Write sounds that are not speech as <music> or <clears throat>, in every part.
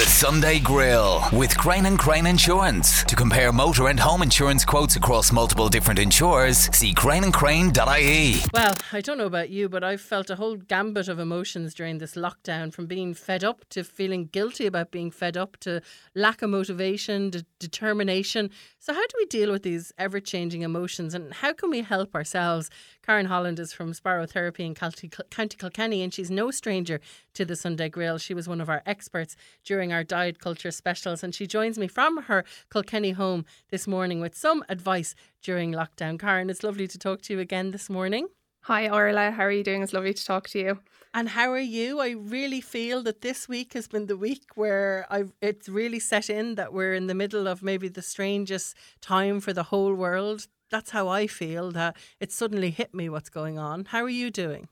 The Sunday Grill with Crane and Crane Insurance. To compare motor and home insurance quotes across multiple different insurers, see craneandcrane.ie. Well, I don't know about you, but I've felt a whole gambit of emotions during this lockdown from being fed up to feeling guilty about being fed up to lack of motivation to determination. So, how do we deal with these ever changing emotions and how can we help ourselves? Karen Holland is from Sparrow Therapy in County Kilkenny and she's no stranger to the Sunday Grill. She was one of our experts during our diet culture specials and she joins me from her Kilkenny home this morning with some advice during lockdown. Karen, it's lovely to talk to you again this morning. Hi, Orla. How are you doing? It's lovely to talk to you. And how are you? I really feel that this week has been the week where I've it's really set in that we're in the middle of maybe the strangest time for the whole world. That's how I feel that it suddenly hit me what's going on. How are you doing?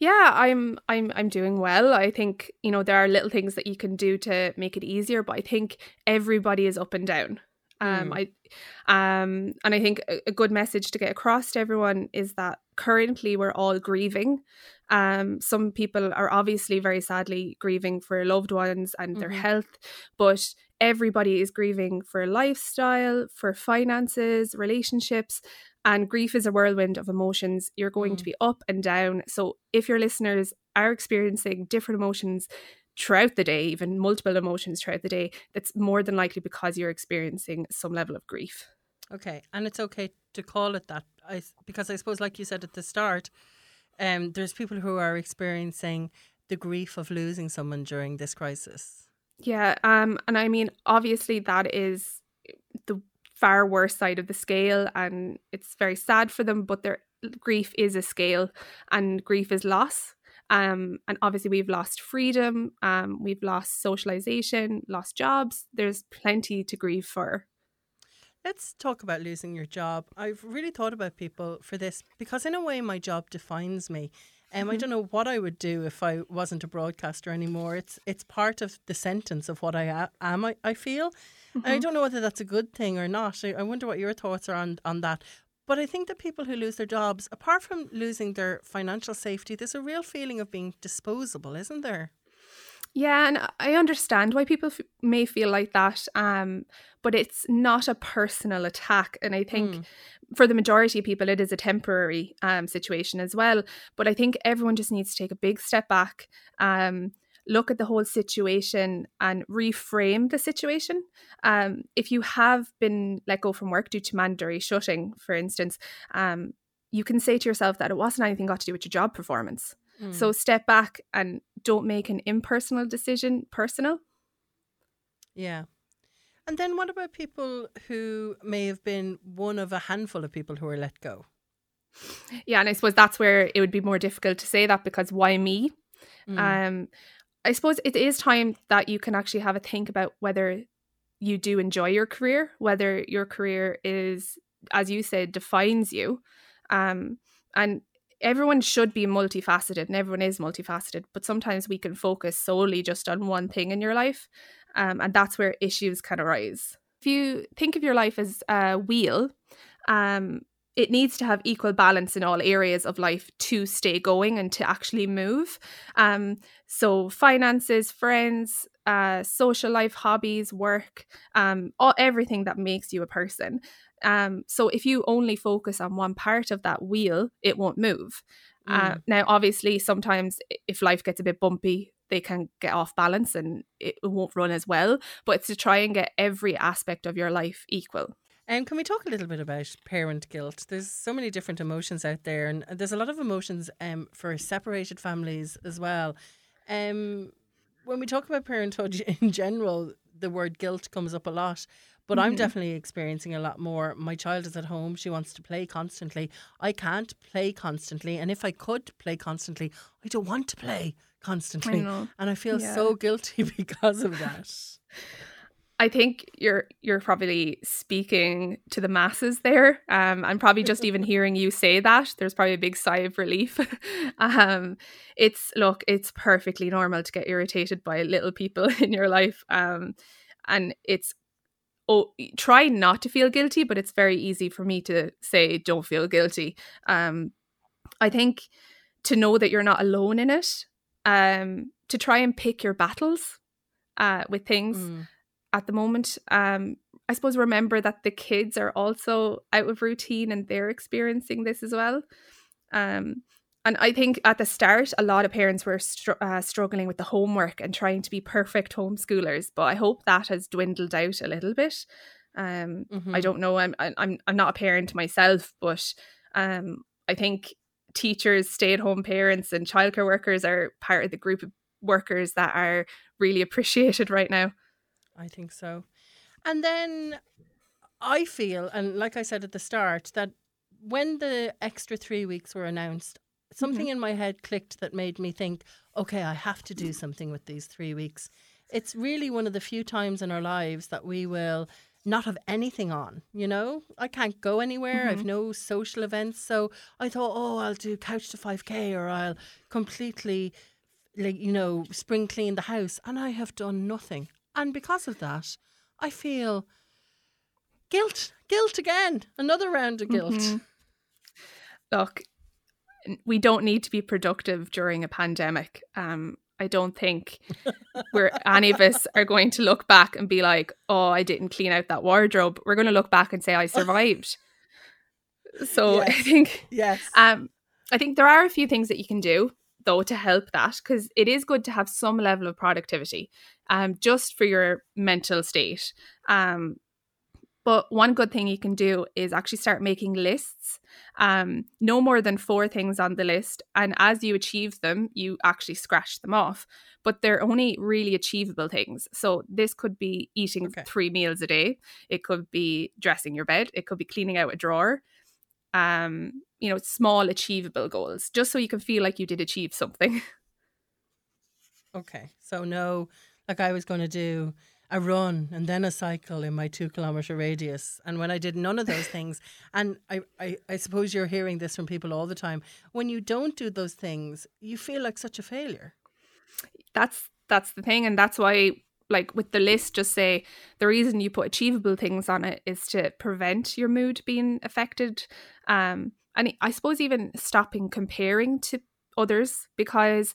Yeah, I'm I'm I'm doing well. I think, you know, there are little things that you can do to make it easier, but I think everybody is up and down. Um, mm. I, um, and I think a, a, good message to get across to everyone is that currently we're all grieving. Um, some people are obviously very sadly grieving for loved ones and mm-hmm. their health, but everybody is grieving for lifestyle, for finances, relationships, and grief is a whirlwind of emotions. You're going mm. to be up and down. So if your listeners are experiencing different emotions, throughout the day, even multiple emotions throughout the day, that's more than likely because you're experiencing some level of grief. Okay, and it's okay to call it that, I, because I suppose, like you said at the start, um, there's people who are experiencing the grief of losing someone during this crisis. Yeah, um, and I mean, obviously, that is the far worse side of the scale, and it's very sad for them. But their grief is a scale, and grief is loss. Um, and obviously, we've lost freedom, um, we've lost socialization, lost jobs. There's plenty to grieve for. Let's talk about losing your job. I've really thought about people for this because, in a way, my job defines me. Um, mm-hmm. I don't know what I would do if I wasn't a broadcaster anymore. It's it's part of the sentence of what I am. I, I feel. Mm-hmm. I don't know whether that's a good thing or not. I, I wonder what your thoughts are on on that. But I think that people who lose their jobs, apart from losing their financial safety, there's a real feeling of being disposable, isn't there? Yeah, and I understand why people f- may feel like that, um, but it's not a personal attack. And I think mm. for the majority of people, it is a temporary um, situation as well. But I think everyone just needs to take a big step back. Um, look at the whole situation and reframe the situation. Um, if you have been let go from work due to mandatory shutting, for instance, um, you can say to yourself that it wasn't anything got to do with your job performance. Mm. So step back and don't make an impersonal decision personal. Yeah. And then what about people who may have been one of a handful of people who were let go? Yeah, and I suppose that's where it would be more difficult to say that because why me? Mm. Um, I suppose it is time that you can actually have a think about whether you do enjoy your career, whether your career is, as you said, defines you. Um, and everyone should be multifaceted and everyone is multifaceted, but sometimes we can focus solely just on one thing in your life. Um, and that's where issues can arise. If you think of your life as a wheel, um, it needs to have equal balance in all areas of life to stay going and to actually move. Um, so finances, friends, uh, social life, hobbies, work, um, all everything that makes you a person. Um, so if you only focus on one part of that wheel, it won't move. Uh, mm. Now, obviously, sometimes if life gets a bit bumpy, they can get off balance and it won't run as well. But it's to try and get every aspect of your life equal. And um, can we talk a little bit about parent guilt? There's so many different emotions out there, and there's a lot of emotions um, for separated families as well. Um, when we talk about parenthood <laughs> in general, the word guilt comes up a lot. But mm-hmm. I'm definitely experiencing a lot more. My child is at home. She wants to play constantly. I can't play constantly. And if I could play constantly, I don't want to play constantly. I and I feel yeah. so guilty <laughs> because of that. I think you're you're probably speaking to the masses there. Um, and probably just even <laughs> hearing you say that, there's probably a big sigh of relief. <laughs> um, it's look, it's perfectly normal to get irritated by little people <laughs> in your life. Um, and it's oh, try not to feel guilty, but it's very easy for me to say don't feel guilty. Um, I think to know that you're not alone in it. Um, to try and pick your battles uh, with things mm. At the moment. Um, I suppose remember that the kids are also out of routine and they're experiencing this as well. Um, and I think at the start, a lot of parents were str- uh, struggling with the homework and trying to be perfect homeschoolers. But I hope that has dwindled out a little bit. Um, mm-hmm. I don't know. I'm I'm I'm not a parent myself, but um, I think teachers, stay at home parents, and childcare workers are part of the group of workers that are really appreciated right now. I think so. And then I feel, and like I said at the start, that when the extra three weeks were announced, something mm-hmm. in my head clicked that made me think, okay, I have to do something with these three weeks. It's really one of the few times in our lives that we will not have anything on, you know? I can't go anywhere. Mm-hmm. I've no social events. So I thought, oh, I'll do couch to 5K or I'll completely, like, you know, spring clean the house. And I have done nothing. And because of that, I feel guilt, guilt again, another round of guilt. Mm-hmm. Look, we don't need to be productive during a pandemic. Um, I don't think <laughs> we're any of us are going to look back and be like, "Oh, I didn't clean out that wardrobe." We're going to look back and say, "I survived." <laughs> so yes. I think, yes, um, I think there are a few things that you can do though to help that because it is good to have some level of productivity, um, just for your mental state. Um, but one good thing you can do is actually start making lists. Um, no more than four things on the list. And as you achieve them, you actually scratch them off. But they're only really achievable things. So this could be eating okay. three meals a day. It could be dressing your bed. It could be cleaning out a drawer. Um, you know, small achievable goals, just so you can feel like you did achieve something. <laughs> Okay. So no, like I was going to do a run and then a cycle in my two kilometer radius. And when I did none of those things, <laughs> and I, I, I, suppose you're hearing this from people all the time, when you don't do those things, you feel like such a failure. That's that's the thing, and that's why like with the list, just say the reason you put achievable things on it is to prevent your mood being affected. Um, and I suppose even stopping comparing to others because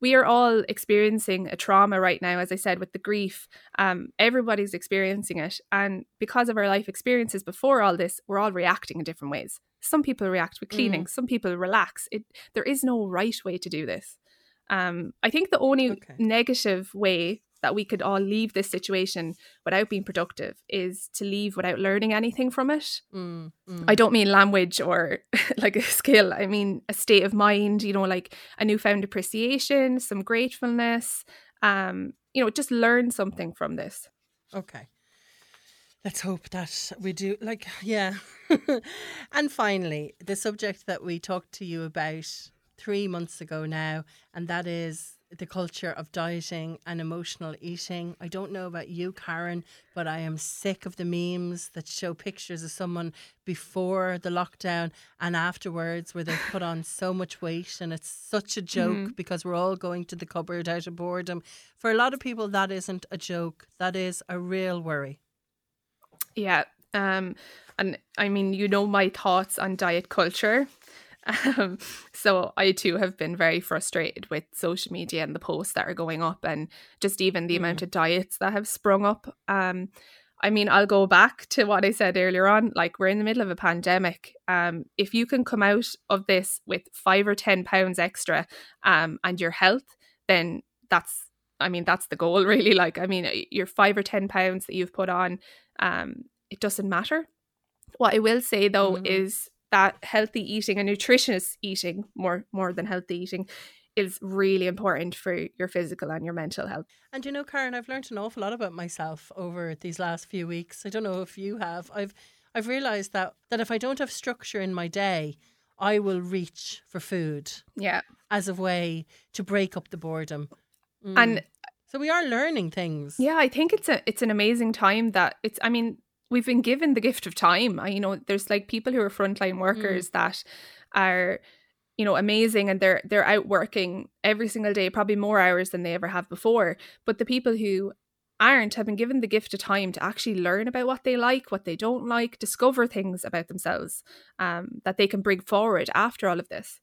we are all experiencing a trauma right now, as I said, with the grief. Um, everybody's experiencing it. And because of our life experiences before all this, we're all reacting in different ways. Some people react with cleaning, mm. some people relax. It there is no right way to do this. Um, I think the only okay. negative way that we could all leave this situation without being productive is to leave without learning anything from it. Mm, mm. I don't mean language or <laughs> like a skill. I mean a state of mind, you know, like a newfound appreciation, some gratefulness. Um, you know, just learn something from this. Okay. Let's hope that we do like yeah. <laughs> and finally, the subject that we talked to you about 3 months ago now and that is the culture of dieting and emotional eating. I don't know about you, Karen, but I am sick of the memes that show pictures of someone before the lockdown and afterwards where they've put on so much weight and it's such a joke mm-hmm. because we're all going to the cupboard out of boredom. For a lot of people that isn't a joke. That is a real worry. Yeah. Um and I mean, you know my thoughts on diet culture. Um, so I too have been very frustrated with social media and the posts that are going up, and just even the mm. amount of diets that have sprung up. Um, I mean, I'll go back to what I said earlier on. Like, we're in the middle of a pandemic. Um, if you can come out of this with five or 10 pounds extra um, and your health, then that's, I mean, that's the goal, <laughs> really. Like, I mean, your five or 10 pounds that you've put on, um, it doesn't matter. What I will say, though, mm. is that healthy eating and nutritious eating more more than healthy eating is really important for your physical and your mental health. And you know, Karen, I've learned an awful lot about myself over these last few weeks. I don't know if you have. I've I've realized that that if I don't have structure in my day, I will reach for food. Yeah. As a way to break up the boredom. Mm. And so we are learning things. Yeah, I think it's a it's an amazing time that it's I mean, we've been given the gift of time. I, you know, there's like people who are frontline mm. workers mm. that are, you know, amazing and they're they're out working every single day, probably more hours than they ever have before. But the people who aren't have been given the gift of time to actually learn about what they like, what they don't like, discover things about themselves um, that they can bring forward after all of this.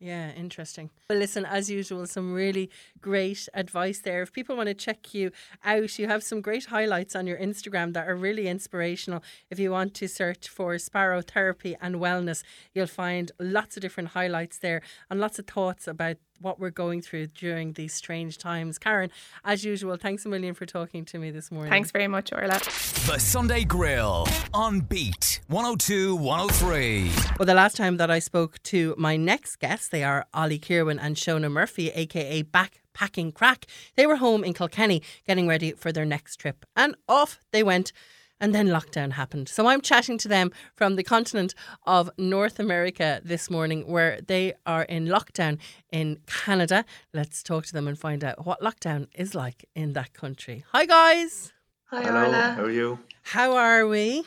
Yeah, interesting. Well, listen, as usual, some really great advice there. If people want to check you out, you have some great highlights on your Instagram that are really inspirational. If you want to search for Sparrow Therapy and Wellness, you'll find lots of different highlights there and lots of thoughts about what we're going through during these strange times. Karen, as usual, thanks a million for talking to me this morning. Thanks very much, Orla. The Sunday Grill on Beat 102 103. Well, the last time that I spoke to my next guests, they are Ollie Kirwan and Shona Murphy, aka Backpacking Crack. They were home in Kilkenny getting ready for their next trip, and off they went and then lockdown happened. So I'm chatting to them from the continent of North America this morning, where they are in lockdown in Canada. Let's talk to them and find out what lockdown is like in that country. Hi, guys. Hi, Hello. Orla. How are you? How are we?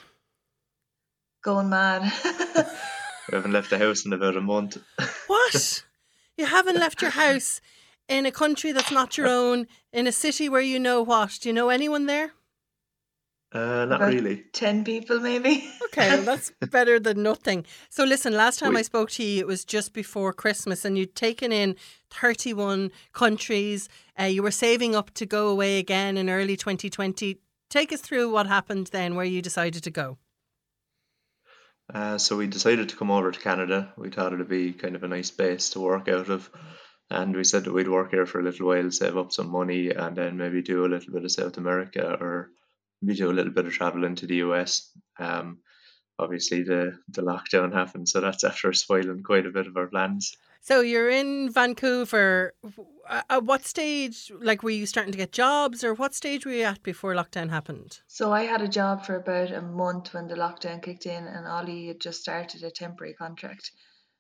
Going mad. <laughs> we haven't left the house in about a month. <laughs> what? You haven't left your house in a country that's not your <laughs> own, in a city where you know what? Do you know anyone there? Uh, not About really. 10 people, maybe. <laughs> okay, well, that's better than nothing. So, listen, last time I spoke to you, it was just before Christmas, and you'd taken in 31 countries. Uh, you were saving up to go away again in early 2020. Take us through what happened then, where you decided to go. Uh, so, we decided to come over to Canada. We thought it'd be kind of a nice base to work out of. And we said that we'd work here for a little while, save up some money, and then maybe do a little bit of South America or we do a little bit of travel into the US. Um, obviously, the the lockdown happened, so that's after spoiling quite a bit of our plans. So you're in Vancouver. At what stage, like, were you starting to get jobs, or what stage were you at before lockdown happened? So I had a job for about a month when the lockdown kicked in, and Ollie had just started a temporary contract.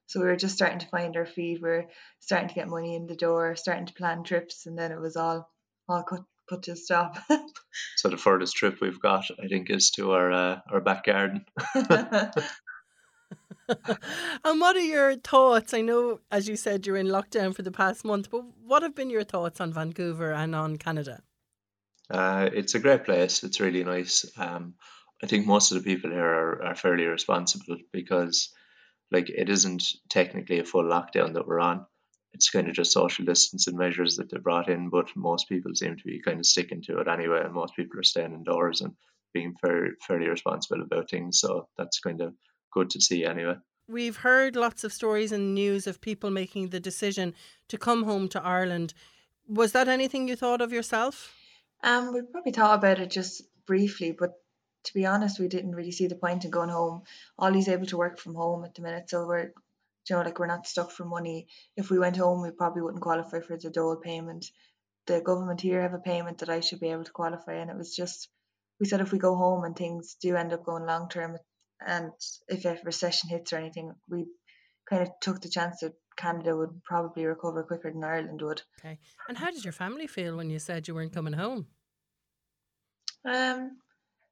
So we were just starting to find our feet. We are starting to get money in the door, starting to plan trips, and then it was all all cut put to stop. <laughs> so the furthest trip we've got, I think, is to our uh, our back garden. <laughs> <laughs> and what are your thoughts? I know, as you said, you're in lockdown for the past month, but what have been your thoughts on Vancouver and on Canada? Uh, it's a great place. It's really nice. Um, I think most of the people here are, are fairly responsible because, like, it isn't technically a full lockdown that we're on it's kind of just social distancing measures that they brought in, but most people seem to be kind of sticking to it anyway, and most people are staying indoors and being fairly fairly responsible about things. So that's kind of good to see anyway. We've heard lots of stories and news of people making the decision to come home to Ireland. Was that anything you thought of yourself? Um, we probably thought about it just briefly, but to be honest, we didn't really see the point in going home. Ollie's able to work from home at the minute, so we're you know, like we're not stuck for money. If we went home, we probably wouldn't qualify for the dole payment. The government here have a payment that I should be able to qualify, and it was just we said if we go home and things do end up going long term, and if a recession hits or anything, we kind of took the chance that Canada would probably recover quicker than Ireland would. Okay. And how did your family feel when you said you weren't coming home? Um,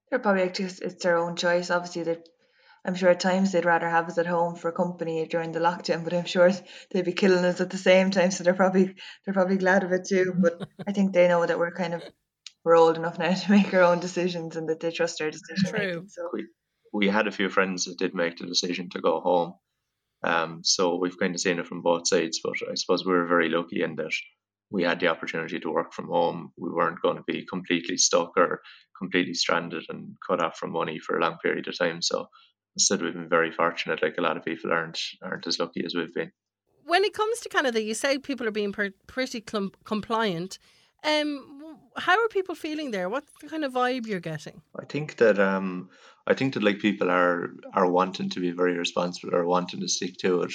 they're probably like just it's their own choice. Obviously, they I'm sure at times they'd rather have us at home for company during the lockdown, but I'm sure they'd be killing us at the same time. So they're probably they're probably glad of it too. <laughs> But I think they know that we're kind of we're old enough now <laughs> to make our own decisions and that they trust our decision. True. So we we had a few friends that did make the decision to go home. Um, so we've kind of seen it from both sides, but I suppose we were very lucky in that we had the opportunity to work from home. We weren't going to be completely stuck or completely stranded and cut off from money for a long period of time. So said we've been very fortunate. Like a lot of people aren't aren't as lucky as we've been. When it comes to Canada, you say people are being per- pretty clum- compliant. Um, how are people feeling there? What kind of vibe you're getting? I think that um, I think that like people are are wanting to be very responsible or wanting to stick to it,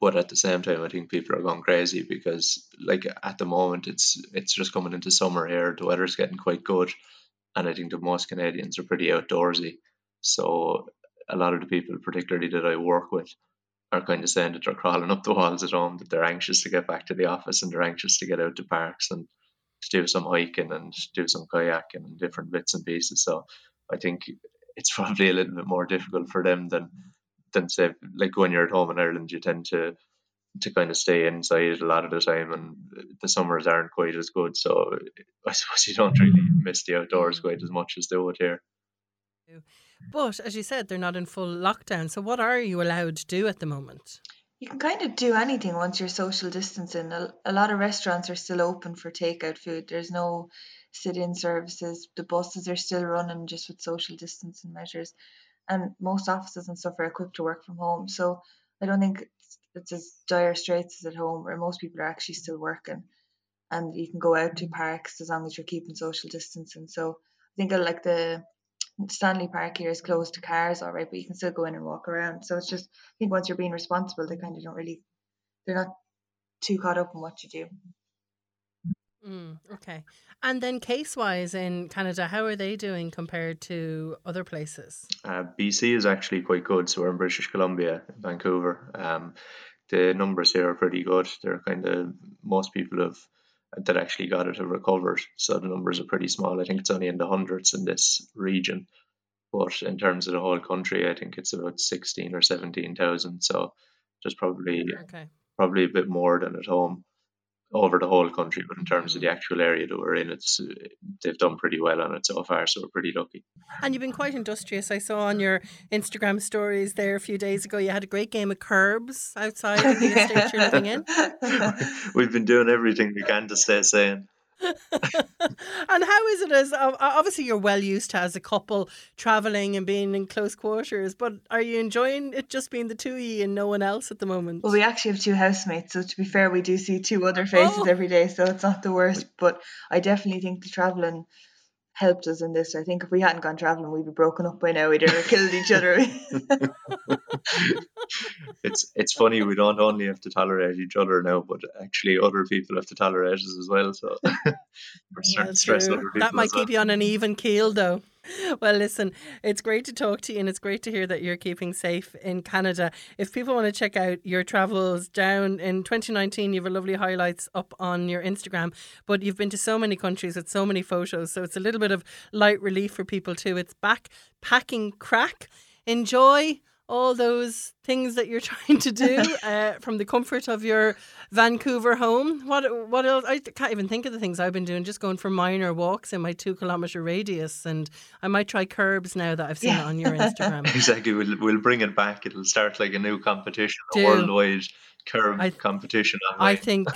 but at the same time, I think people are going crazy because like at the moment it's it's just coming into summer here. The weather's getting quite good, and I think that most Canadians are pretty outdoorsy. So a lot of the people, particularly that I work with, are kind of saying that they're crawling up the walls at home, that they're anxious to get back to the office and they're anxious to get out to parks and to do some hiking and do some kayaking and different bits and pieces. So I think it's <laughs> probably a little bit more difficult for them than than say like when you're at home in Ireland, you tend to to kind of stay inside a lot of the time, and the summers aren't quite as good. So I suppose you don't really mm. miss the outdoors quite as much as they would here. But as you said, they're not in full lockdown. So what are you allowed to do at the moment? You can kind of do anything once you're social distancing. A, a lot of restaurants are still open for takeout food. There's no sit-in services. The buses are still running just with social distancing measures, and most offices and stuff are equipped to work from home. So I don't think it's, it's as dire straits as at home, where most people are actually still working, and you can go out to parks as long as you're keeping social distancing. So I think uh, like the Stanley Park here is closed to cars, all right, but you can still go in and walk around. So it's just, I think once you're being responsible, they kind of don't really, they're not too caught up in what you do. Mm, okay. And then case wise in Canada, how are they doing compared to other places? Uh, BC is actually quite good. So we're in British Columbia, Vancouver. Um, the numbers here are pretty good. They're kind of, most people have that actually got it have recovered. So the numbers are pretty small. I think it's only in the hundreds in this region. But in terms of the whole country, I think it's about sixteen or seventeen thousand. So just probably Okay. probably a bit more than at home over the whole country. But in terms of the Mm. actual area that we're in, it's they've done pretty well on it so far. So we're pretty lucky. And you've been quite industrious. I saw on your Instagram stories there a few days ago you had a great game of curbs outside of the estate you're living in. <laughs> We've been doing everything we can to stay sane. <laughs> and how is it as obviously you're well used to as a couple traveling and being in close quarters, but are you enjoying it just being the two of you and no one else at the moment? Well, we actually have two housemates, so to be fair, we do see two other faces Oh. every day, so it's not the worst. But I definitely think the travelling helped us in this. I think if we hadn't gone travelling, we'd be broken up by now. We'd have killed each other. <laughs> It's it's funny we don't only have to tolerate each other now, but actually other people have to tolerate us as well. So we're starting to stress true. other people. That might as well. keep you on an even keel, though. <laughs> Well, listen, it's great to talk to you, and it's great to hear that you're keeping safe in Canada. If people want to check out your travels down in 2019, you have a lovely highlights up on your Instagram. But you've been to so many countries with so many photos, so it's a little bit of light relief for people too. It's backpacking crack. Enjoy all those things that you're <laughs> trying to do <laughs> uh, from the comfort of your Vancouver home. What what else? I can't even think of the things I've been doing. Just going for minor walks in my two kilometer radius, and I might try curbs now that I've seen it on your Instagram. <laughs> Exactly, we'll we'll bring it back. It'll start like a new competition, a worldwide curb I- competition. I think.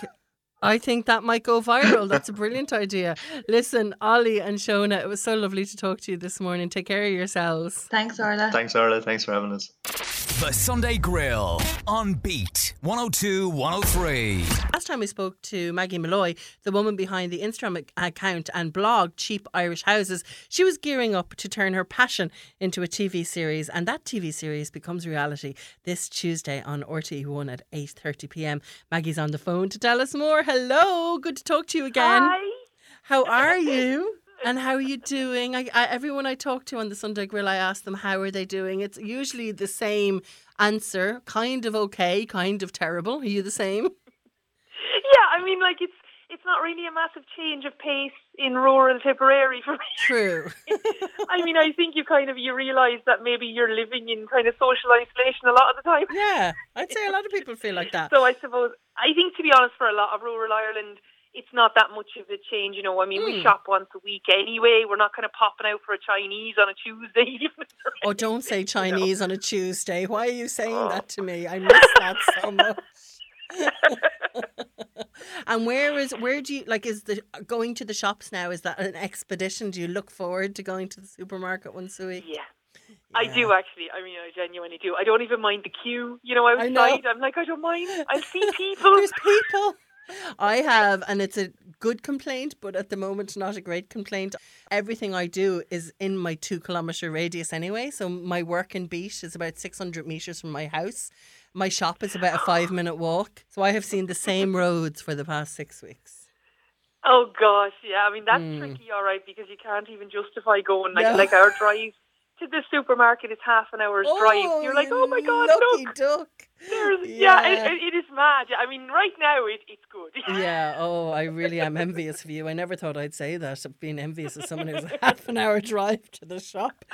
I think that might go viral. That's a brilliant idea. Listen, Ollie and Shona, it was so lovely to talk to you this morning. Take care of yourselves. Thanks, Orla. Thanks, Orla. Thanks for having us. The Sunday Grill on Beat 102 103. Last time we spoke to Maggie Molloy, the woman behind the Instagram account and blog Cheap Irish Houses, she was gearing up to turn her passion into a TV series, and that TV series becomes reality this Tuesday on RTE1 at 8:30 p.m. Maggie's on the phone to tell us more. Hello, good to talk to you again. Hi. How <laughs> are you? And how are you doing? I, I, everyone I talk to on the Sunday Grill, I ask them how are they doing. It's usually the same answer, kind of okay, kind of terrible. Are you the same? <laughs> Yeah, I mean, like it's it's not really a massive change of pace in rural Tipperary for me. True. <laughs> I mean, I think you kind of you realise that maybe you're living in kind of social isolation a lot of the time. Yeah, I'd say a lot of <laughs> people feel like that. So I suppose I think to be honest, for a lot of rural Ireland, it's not that much of a change. You know, I mean, we Hmm. shop once a week anyway. We're not kind of popping out for a Chinese on a Tuesday <laughs> Oh, don't say Chinese on a Tuesday. Why are you saying Oh. that to me? I miss that so much. <laughs> and where is where do you like is the going to the shops now? Is that an expedition? Do you look forward to going to the supermarket once a week? Yeah. I do actually. I mean, I genuinely do. I don't even mind the queue. You know, I know. I'm like, I don't mind. I'll see <laughs> people. There's people. I have, and it's a good complaint, but at the moment, not a great complaint. Everything I do is in my two kilometre radius anyway. So my work in Beach is about 600 metres from my house. My shop is about a five minute walk. So I have seen the same roads for the past six weeks. Oh gosh, yeah. I mean that's Mm. tricky, all right, because you can't even justify going like No. like our drive to the supermarket is half an hour's drive. You're like, oh my oh, god, lucky look, duck. there's yeah, Yeah. it, it is mad. I mean, right now it, it's good. <laughs> Yeah, oh, I really am envious of you. I never thought I'd say that, being envious of someone who's <laughs> half an hour drive to the shop.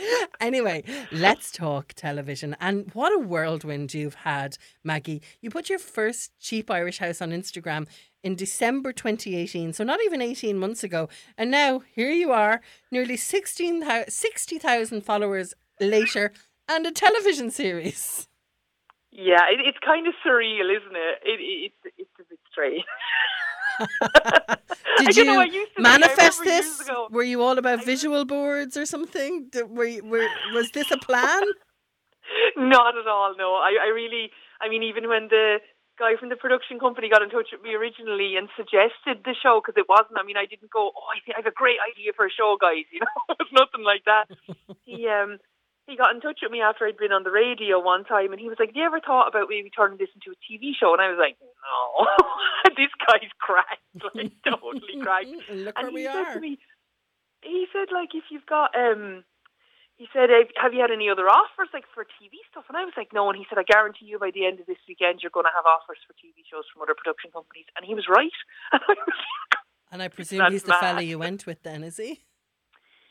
Anyway, let's talk television. And what a whirlwind you've had, Maggie. You put your first cheap Irish house on Instagram in December 2018, so not even 18 months ago. And now here you are, nearly 16, thou- 60,000 followers later, and a television series. Yeah, it, it's kind of surreal, isn't it? it, it it's it's a bit strange. <laughs> Did know, you I used to be- I manifest this? Were you all about I- visual boards or something? Did- Were, you- were was this a plan? <laughs> Not at all. No, I, I really. I mean, even when the guy from the production company got in touch with me originally and suggested the show because it wasn't. I mean, I didn't go. Oh, I think I have a great idea for a show, guys. <laughs> You know, it was <laughs> nothing like that. <laughs> he um he got in touch with me after I'd been on the radio one time, and he was like, "Have you ever thought about maybe turning this into a TV show?" And I was like, "No, this guy's cracked, like totally cracked." And look and where he we said are. to me, he said like if you've got um, he said "Have- have you had any other offers like for TV stuff? And I was like no, and he said I guarantee you by the end of this weekend you're going to have offers for TV shows from other production companies, and he was right. <laughs> And I like, And I presume he's the fella you went with then, is he?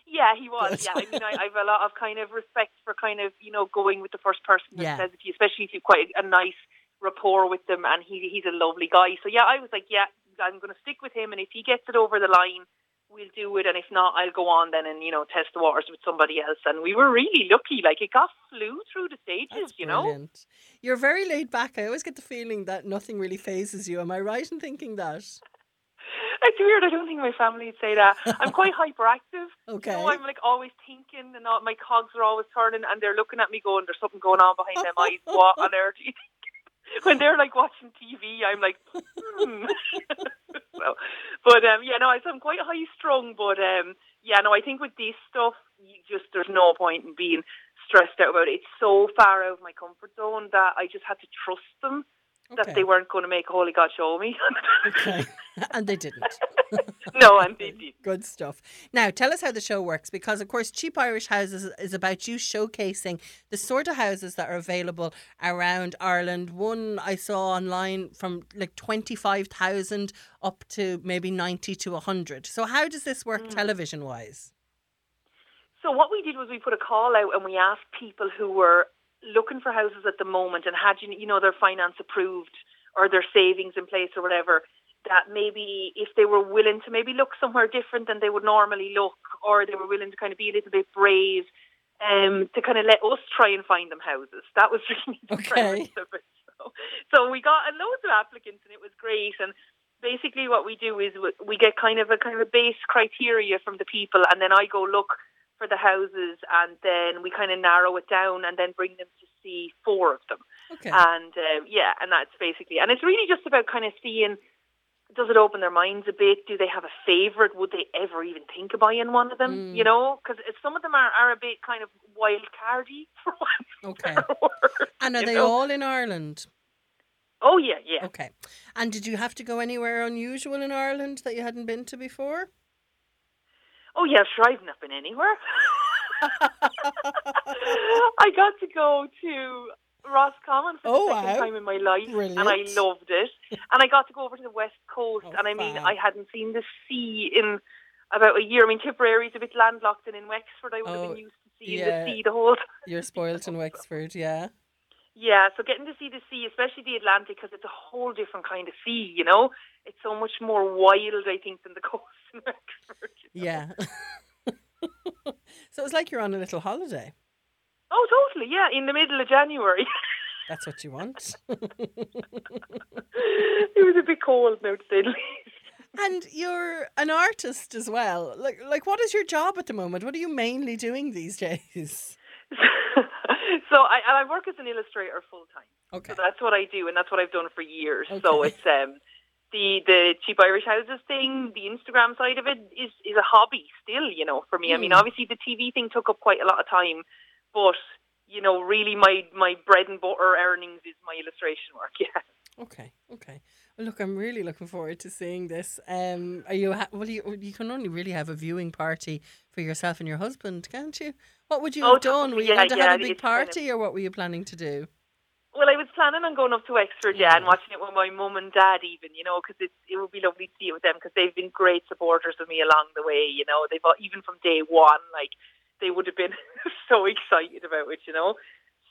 yeah, he was. Yeah, I mean I, I've a lot of kind of respect for kind of you know going with the first person that Yeah. says it to you, especially if you've quite a, a nice rapport with them, and he he's a lovely guy. So yeah, I was like yeah, I'm going to stick with him, and if he gets it over the line. We'll do it, and if not, I'll go on then and you know test the waters with somebody else. And we were really lucky; like it got flew through the stages, That's you know. brilliant. You're very laid back. I always get the feeling that nothing really phases you. Am I right in thinking that? It's weird. I don't think my family would say that. I'm quite <laughs> hyperactive. Okay. So I'm like always thinking, and all, my cogs are always turning, and they're looking at me going, "There's something going on behind them eyes. What on earth?" Do you think?" when they're like watching TV, I'm like, hmm. <laughs> so, but um, yeah, no, I'm quite high strung, but um, yeah, no, I think with this stuff, you just there's no point in being stressed out about it. It's so far out of my comfort zone that I just had to trust them that they weren't going to make holy God show me. Okay. <laughs> and they didn't. <laughs> no, and they <laughs> did. Good stuff. Now, tell us how the show works because, of course, Cheap Irish Houses is about you showcasing the sort of houses that are available around Ireland. One I saw online from like 25,000 up to maybe 90 to 100. So, how does this work hmm. television wise? So what we did was we put a call out and we asked people who were looking for houses at the moment and had you you know their finance approved or their savings in place or whatever that maybe if they were willing to maybe look somewhere different than they would normally look or they were willing to kind of be a little bit brave um to kind of let us try and find them houses. That was <laughs> really the Okay. premise of it so, so we got a loads of applicants and it was great. And basically what we do is we- we get kind of a kind of a base criteria from the people and then I go look for the houses and then we kind of narrow it down and then bring them to see four of them Okay. and um, yeah and that's basically and it's really just about kind of seeing does it open their minds a bit do they have a favorite would they ever even think of buying one of them Mm. you know because some of them are, are a bit kind of wild cardy <laughs> for one Okay. word, And are they know? all in Ireland? oh yeah yeah Okay. And did you have to go anywhere unusual in Ireland that you hadn't been to before? Oh yeah, sure. I've not been anywhere. <laughs> I got to go to Roscommon for Oh, the second wow. time in my life, and I loved it. And I got to go over to the west coast, Oh, and I mean, fab. I hadn't seen the sea in about a year. I mean, Tipperary's a bit landlocked, and in Wexford, I would have Oh, been used to seeing yeah. the sea the whole time. You're spoilt in Wexford, yeah. Yeah, so getting to see the sea, especially the Atlantic, because it's a whole different kind of sea. You know, it's so much more wild, I think, than the coast <laughs> Wexford. you know? Yeah. <laughs> so it was like you're on a little holiday. Oh, totally. Yeah, in the middle of January. <laughs> That's what you want. it was a bit cold now to say the least. and you're an artist as well. Like like what is your job at the moment? What are you mainly doing these days? so I I work as an illustrator full time. Okay. So that's what I do, and that's what I've done for years. So it's um the the cheap Irish houses thing, the Instagram side of it is is a hobby still. You know, for me. I mean, Mm. obviously the TV thing took up quite a lot of time, but you know, really my my bread and butter earnings is my illustration work. <laughs> Yeah. Okay, okay. Well, look, I'm really looking forward to seeing this. Um, are you? Ha- well, you you can only really have a viewing party for yourself and your husband, can't you? What would you Oh, have done? Were you yeah, going to yeah, have a big it's kind of- party, or what were you planning to do? Well, I was planning on going up to Wexford, yeah, and watching it with my mum and dad, even, you know, because it would be lovely to see it with them because they've been great supporters of me along the way, you know. They've all- even from day one, like they would have been <laughs> so excited about it, you know.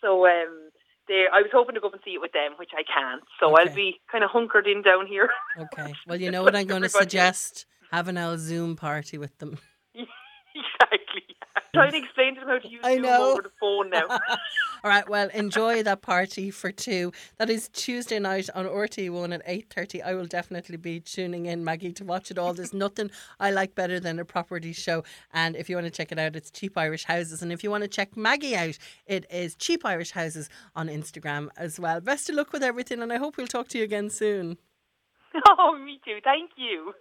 So um, they, I was hoping to go up and see it with them, which I can't. So Okay. I'll be kind of hunkered in down here. Okay. <laughs> Well, you know what I'm going to suggest: having a Zoom party with them. <laughs> exactly. Trying to explain to them how to use I know. over the phone now. <laughs> All right, well, enjoy that party for two. That is Tuesday night on RTE1 at 8.30. I will definitely be tuning in, Maggie, to watch it all. There's <laughs> nothing I like better than a property show. And if you want to check it out, it's Cheap Irish Houses. And if you want to check Maggie out, it is Cheap Irish Houses on Instagram as well. Best of luck with everything, and I hope we'll talk to you again soon. <laughs> oh, me too. Thank you.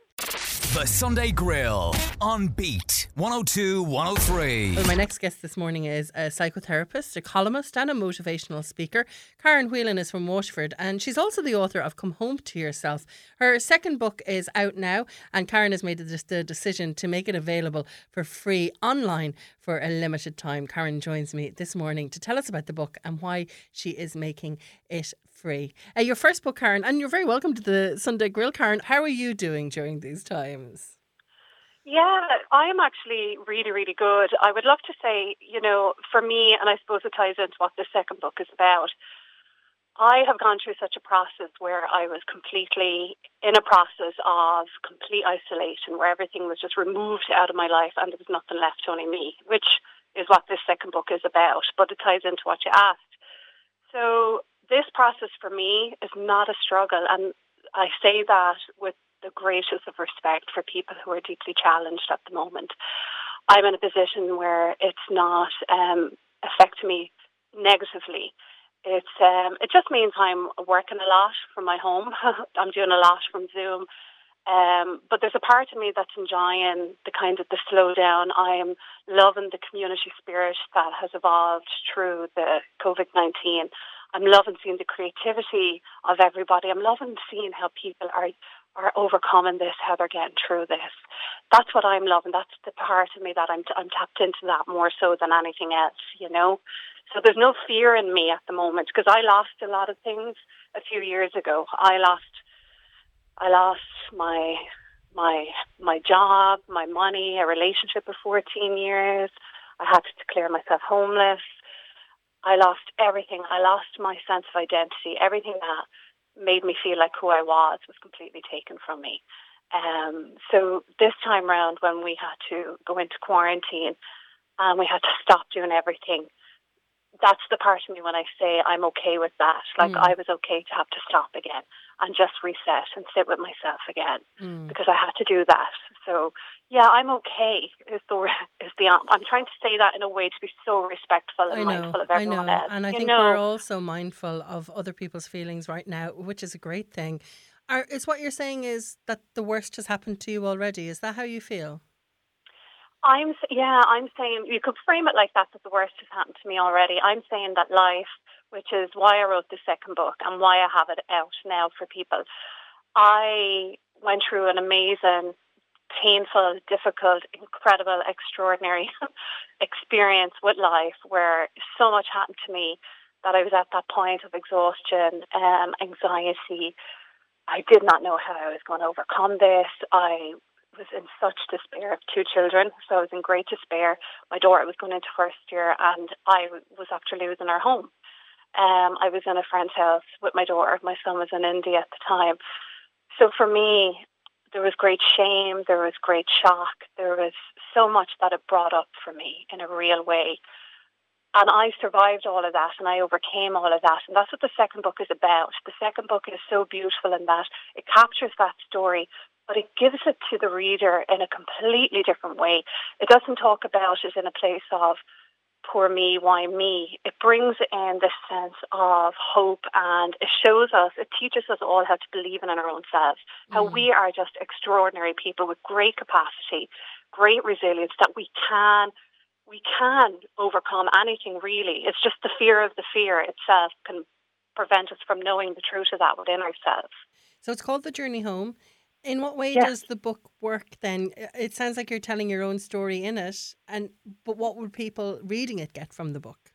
The Sunday Grill on Beat 102 103. Well, my next guest this morning is a psychotherapist, a columnist, and a motivational speaker. Karen Whelan is from Waterford, and she's also the author of Come Home to Yourself. Her second book is out now, and Karen has made the decision to make it available for free online for a limited time. Karen joins me this morning to tell us about the book and why she is making it free. Uh, your first book, Karen, and you're very welcome to the Sunday Grill, Karen. How are you doing during these times? Yeah, I am actually really, really good. I would love to say, you know, for me, and I suppose it ties into what the second book is about. I have gone through such a process where I was completely in a process of complete isolation, where everything was just removed out of my life and there was nothing left, only me, which is what this second book is about. But it ties into what you asked. So this process for me is not a struggle, and I say that with the greatest of respect for people who are deeply challenged at the moment. I'm in a position where it's not um, affecting me negatively. It's um, it just means I'm working a lot from my home. <laughs> I'm doing a lot from Zoom. Um, but there's a part of me that's enjoying the kind of the slowdown. I am loving the community spirit that has evolved through the COVID nineteen. I'm loving seeing the creativity of everybody. I'm loving seeing how people are are overcoming this, how they're getting through this. That's what I'm loving. That's the part of me that I'm I'm tapped into that more so than anything else, you know. So there's no fear in me at the moment because I lost a lot of things a few years ago. I lost I lost my my my job, my money, a relationship of 14 years. I had to declare myself homeless. I lost everything. I lost my sense of identity. Everything that made me feel like who I was was completely taken from me. Um, so this time round, when we had to go into quarantine and we had to stop doing everything, that's the part of me when I say I'm okay with that. Like Mm. I was okay to have to stop again and just reset and sit with myself again Mm. because I had to do that. So yeah, I'm okay. Is the is the I'm trying to say that in a way to be so respectful and I know, mindful of I everyone know, else. and I think know? we're also mindful of other people's feelings right now, which is a great thing. Are, is what you're saying is that the worst has happened to you already? Is that how you feel? I'm yeah, I'm saying you could frame it like that that the worst has happened to me already. I'm saying that life, which is why I wrote the second book and why I have it out now for people. I went through an amazing, painful, difficult, incredible, extraordinary <laughs> experience with life where so much happened to me that I was at that point of exhaustion, um, anxiety. I did not know how I was going to overcome this. I was in such despair of two children, so I was in great despair. My daughter was going into first year, and I was actually losing our home. Um, I was in a friend's house with my daughter. My son was in India at the time. So for me, there was great shame, there was great shock, there was so much that it brought up for me in a real way. And I survived all of that and I overcame all of that. And that's what the second book is about. The second book is so beautiful in that it captures that story, but it gives it to the reader in a completely different way. It doesn't talk about it in a place of poor me, why me? It brings in this sense of hope and it shows us, it teaches us all how to believe in our own selves, how Mm. we are just extraordinary people with great capacity, great resilience, that we can we can overcome anything really. It's just the fear of the fear itself can prevent us from knowing the truth of that within ourselves. So it's called The Journey Home. In what way Yeah. does the book work then? It sounds like you're telling your own story in it, and but what would people reading it get from the book?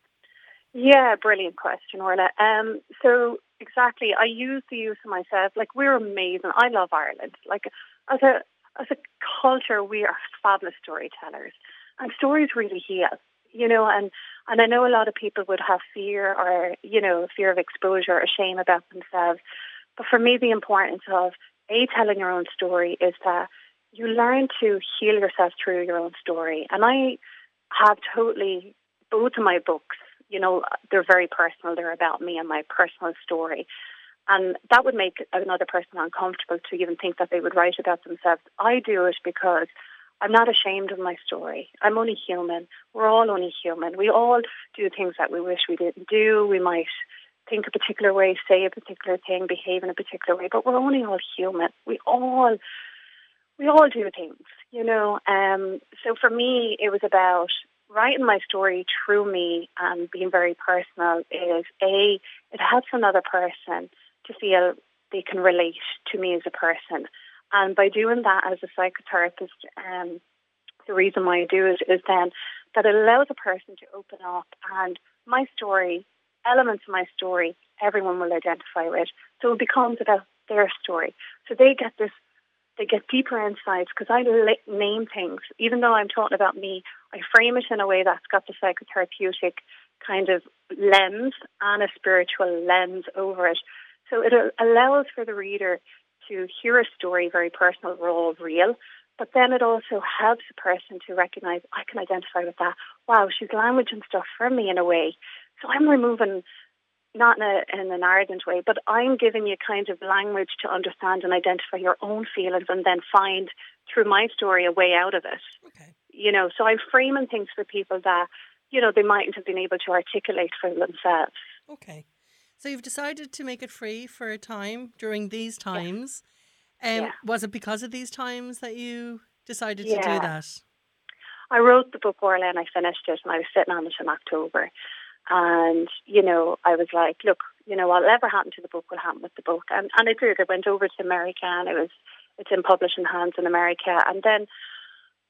Yeah, brilliant question, Orla. Um, so exactly, I use the use of myself. Like we're amazing. I love Ireland. Like as a as a culture, we are fabulous storytellers, and stories really heal. You know, and and I know a lot of people would have fear or you know fear of exposure or shame about themselves. But for me, the importance of a telling your own story is that you learn to heal yourself through your own story. And I have totally both of my books. You know, they're very personal. They're about me and my personal story. And that would make another person uncomfortable to even think that they would write about themselves. I do it because I'm not ashamed of my story. I'm only human. We're all only human. We all do things that we wish we didn't do. We might think a particular way, say a particular thing, behave in a particular way, but we're only all human. We all we all do things, you know. Um, so for me, it was about writing my story through me and being very personal. Is a it helps another person to feel they can relate to me as a person. And by doing that as a psychotherapist, um, the reason why I do it is then that it allows a person to open up and my story, elements of my story, everyone will identify with. So it becomes about their story. So they get this, they get deeper insights because I name things. Even though I'm talking about me, I frame it in a way that's got the psychotherapeutic kind of lens and a spiritual lens over it. So it allows for the reader to hear a story very personal, raw, real, but then it also helps a person to recognize I can identify with that. Wow, she's language and stuff for me in a way. So I'm removing not in, a, in an arrogant way, but I'm giving you kind of language to understand and identify your own feelings and then find through my story a way out of it. Okay. You know, so I'm framing things for people that, you know, they mightn't have been able to articulate for themselves. Okay. So you've decided to make it free for a time during these times. Yeah. Um, yeah. Was it because of these times that you decided yeah. to do that? I wrote the book Orla and I finished it and I was sitting on it in October. And, you know, I was like, look, you know, whatever happened to the book will happen with the book. And, and it did. Went over to America and it was, it's in publishing hands in America. And then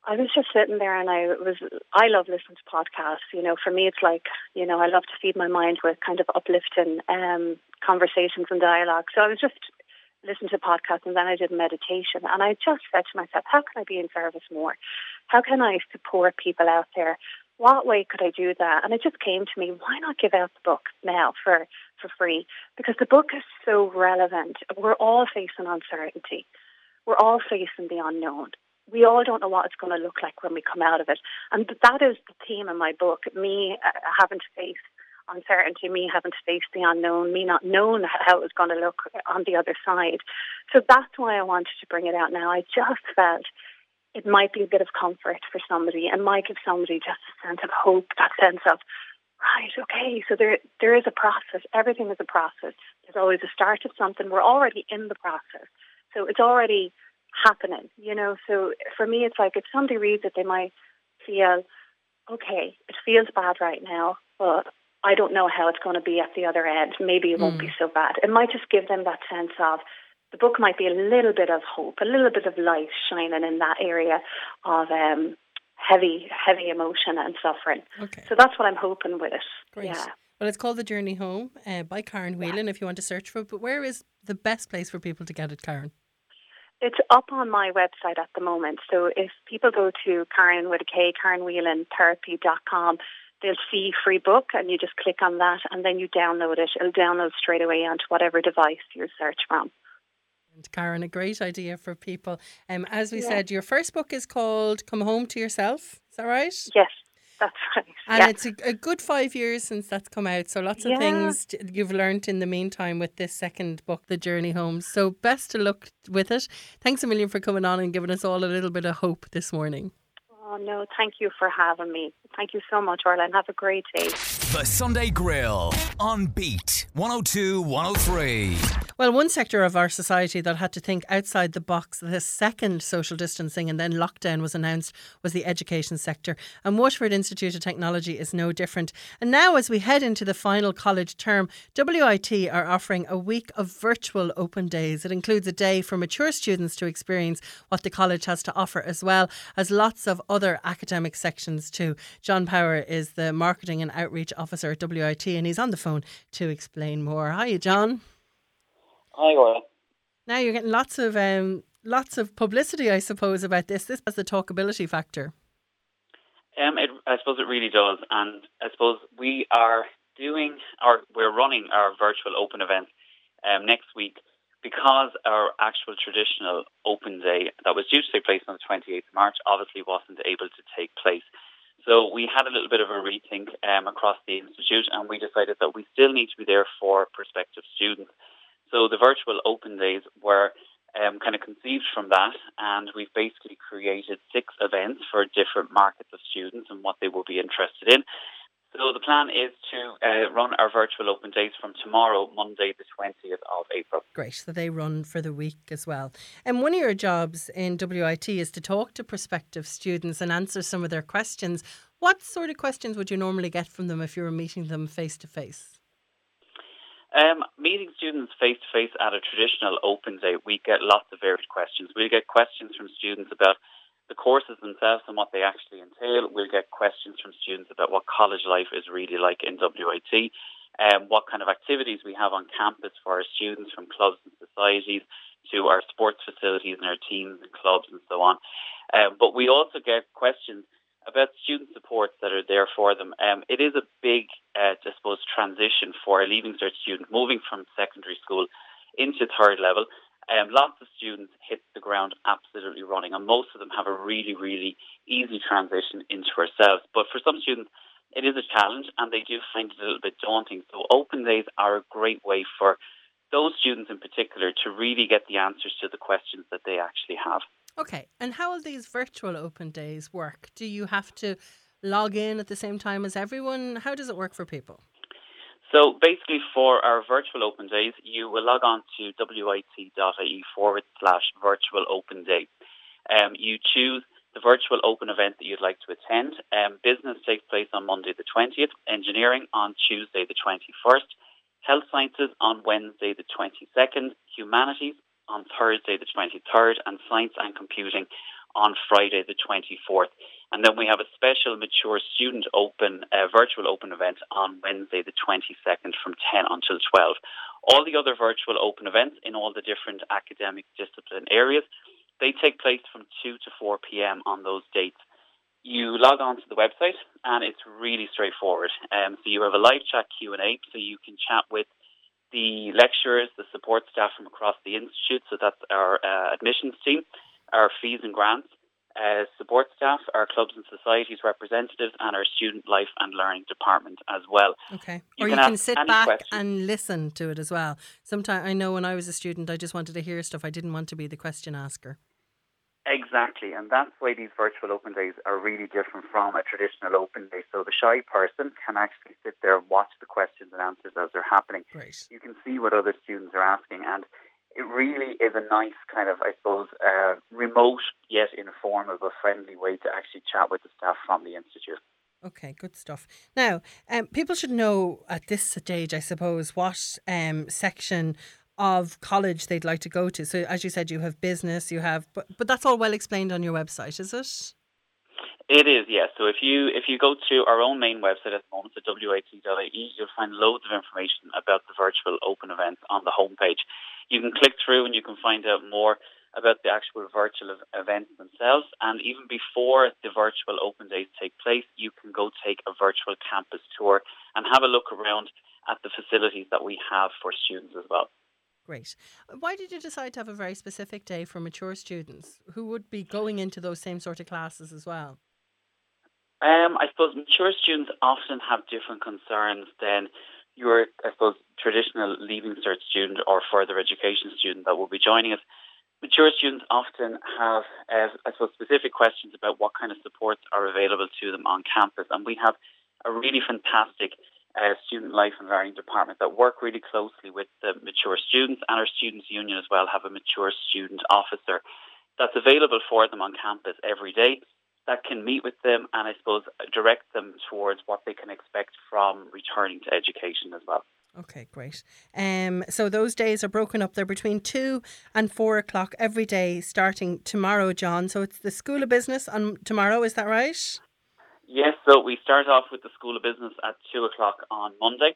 I was just sitting there and I was, I love listening to podcasts. You know, for me, it's like, you know, I love to feed my mind with kind of uplifting um, conversations and dialogue. So I was just listening to podcasts and then I did meditation. And I just said to myself, how can I be in service more? How can I support people out there? What way could I do that? And it just came to me, why not give out the book now for, for free? Because the book is so relevant. We're all facing uncertainty. We're all facing the unknown we all don't know what it's going to look like when we come out of it. And that is the theme in my book me uh, having to face uncertainty, me having to face the unknown, me not knowing how it was going to look on the other side. So that's why I wanted to bring it out now. I just felt it might be a bit of comfort for somebody and might give somebody just a sense of hope, that sense of, right, okay, so there there is a process. Everything is a process. There's always a start of something. We're already in the process. So it's already happening, you know. So for me, it's like if somebody reads it, they might feel, okay, it feels bad right now, but I don't know how it's going to be at the other end. Maybe it mm. won't be hmm. so bad. It might just give them that sense of the book might be a little bit of hope, a little bit of light shining in that area of um, heavy, heavy emotion and suffering. Okay. So that's what I'm hoping with it. Great. Yeah. Well, it's called The Journey Home uh, by Karen Whelan yeah. if you want to search for it. But where is the best place for people to get it, Karen? It's up on my website at the moment. So if people go to Karen with a K, KarenWhelanTherapy.com, they'll see free book and you just click on that and then you download it. It'll download straight away onto whatever device you search from. And Karen, a great idea for people. Um, as we yeah. said, your first book is called Come Home to Yourself. Is that right? Yes. That's right. And yeah. it's a, a, good five years since that's come out. So lots of yeah. things you've learned in the meantime with this second book, The Journey Home. So best to look with it. Thanks a million for coming on and giving us all a little bit of hope this morning. Oh, no, thank you for having me. Thank you so much, Orla, and have a great day. The Sunday Grill on Beat 102 103. Well, one sector of our society that had to think outside the box the second social distancing and then lockdown was announced was the education sector. And Waterford Institute of Technology is no different. And now, as we head into the final college term, WIT are offering a week of virtual open days. It includes a day for mature students to experience what the college has to offer, as well as lots of other academic sections too. John Power is the Marketing and Outreach Officer at WIT, and he's on the phone to explain more. Hi, John. Hi, Orla. Now you're getting lots of um, lots of publicity, I suppose, about this. This has the talkability factor. Um, it, I suppose it really does, and I suppose we are doing our we're running our virtual open event um, next week because our actual traditional open day that was due to take place on the 28th of March obviously wasn't able to take place. So we had a little bit of a rethink um, across the institute, and we decided that we still need to be there for prospective students. So the virtual open days were um, kind of conceived from that, and we've basically created six events for different markets of students and what they will be interested in. So the plan is to uh, run our virtual open days from tomorrow, Monday, the 20th of April. Great. So they run for the week as well. And one of your jobs in WIT is to talk to prospective students and answer some of their questions. What sort of questions would you normally get from them if you were meeting them face to face? Um, meeting students face to face at a traditional open day, we get lots of varied questions. We get questions from students about the courses themselves and what they actually entail. We'll get questions from students about what college life is really like in WIT, um, what kind of activities we have on campus for our students from clubs and societies to our sports facilities and our teams and clubs and so on. Um, but we also get questions about student supports that are there for them. Um, it is a big, uh, I suppose, transition for a Leaving Cert student moving from secondary school into third level um, lots of students hit the ground absolutely running, and most of them have a really, really easy transition into ourselves. But for some students, it is a challenge, and they do find it a little bit daunting. So open days are a great way for those students in particular to really get the answers to the questions that they actually have. Okay, and how will these virtual open days work? Do you have to log in at the same time as everyone? How does it work for people? So basically, for our virtual open days, you will log on to wit.ie forward slash virtual open day. Um, you choose the virtual open event that you'd like to attend. Um, business takes place on Monday the 20th, engineering on Tuesday the 21st, health sciences on Wednesday the 22nd, humanities on Thursday the 23rd, and science and computing on Friday the 24th. And then we have a special mature student open, uh, virtual open event on Wednesday, the 22nd from 10 until 12. All the other virtual open events in all the different academic discipline areas, they take place from 2 to 4 p.m. on those dates. You log on to the website and it's really straightforward. Um, so you have a live chat Q&A so you can chat with the lecturers, the support staff from across the institute, so that's our uh, admissions team, our fees and grants, uh, support staff, our clubs and societies representatives, and our student life and learning department as well. Okay. You or can you can sit back questions. and listen to it as well. Sometimes I know when I was a student, I just wanted to hear stuff. I didn't want to be the question asker. Exactly, and that's why these virtual open days are really different from a traditional open day. So the shy person can actually sit there and watch the questions and answers as they're happening. Great. You can see what other students are asking, and it really is a nice kind of, I suppose, uh, remote yet informal but friendly way to actually chat with the staff from the institute. Okay, good stuff. Now, um, people should know at this stage, I suppose, what um, section of college they'd like to go to. So, as you said, you have business, you have, but but that's all well explained on your website, is it? It is, yes. So if you if you go to our own main website at the moment, the wit.ie, you'll find loads of information about the virtual open events on the homepage you can click through and you can find out more about the actual virtual events themselves. And even before the virtual open days take place, you can go take a virtual campus tour and have a look around at the facilities that we have for students as well. Great. Why did you decide to have a very specific day for mature students who would be going into those same sort of classes as well? Um, I suppose mature students often have different concerns than your, I suppose, traditional Leaving Cert student or further education student that will be joining us, mature students often have, uh, I suppose, specific questions about what kind of supports are available to them on campus. And we have a really fantastic uh, student life and learning department that work really closely with the mature students and our students union as well have a mature student officer that's available for them on campus every day that can meet with them and I suppose direct them towards what they can expect from returning to education as well. Okay, great. Um, so those days are broken up. They're between two and four o'clock every day, starting tomorrow, John. So it's the School of Business on tomorrow. Is that right? Yes. So we start off with the School of Business at two o'clock on Monday,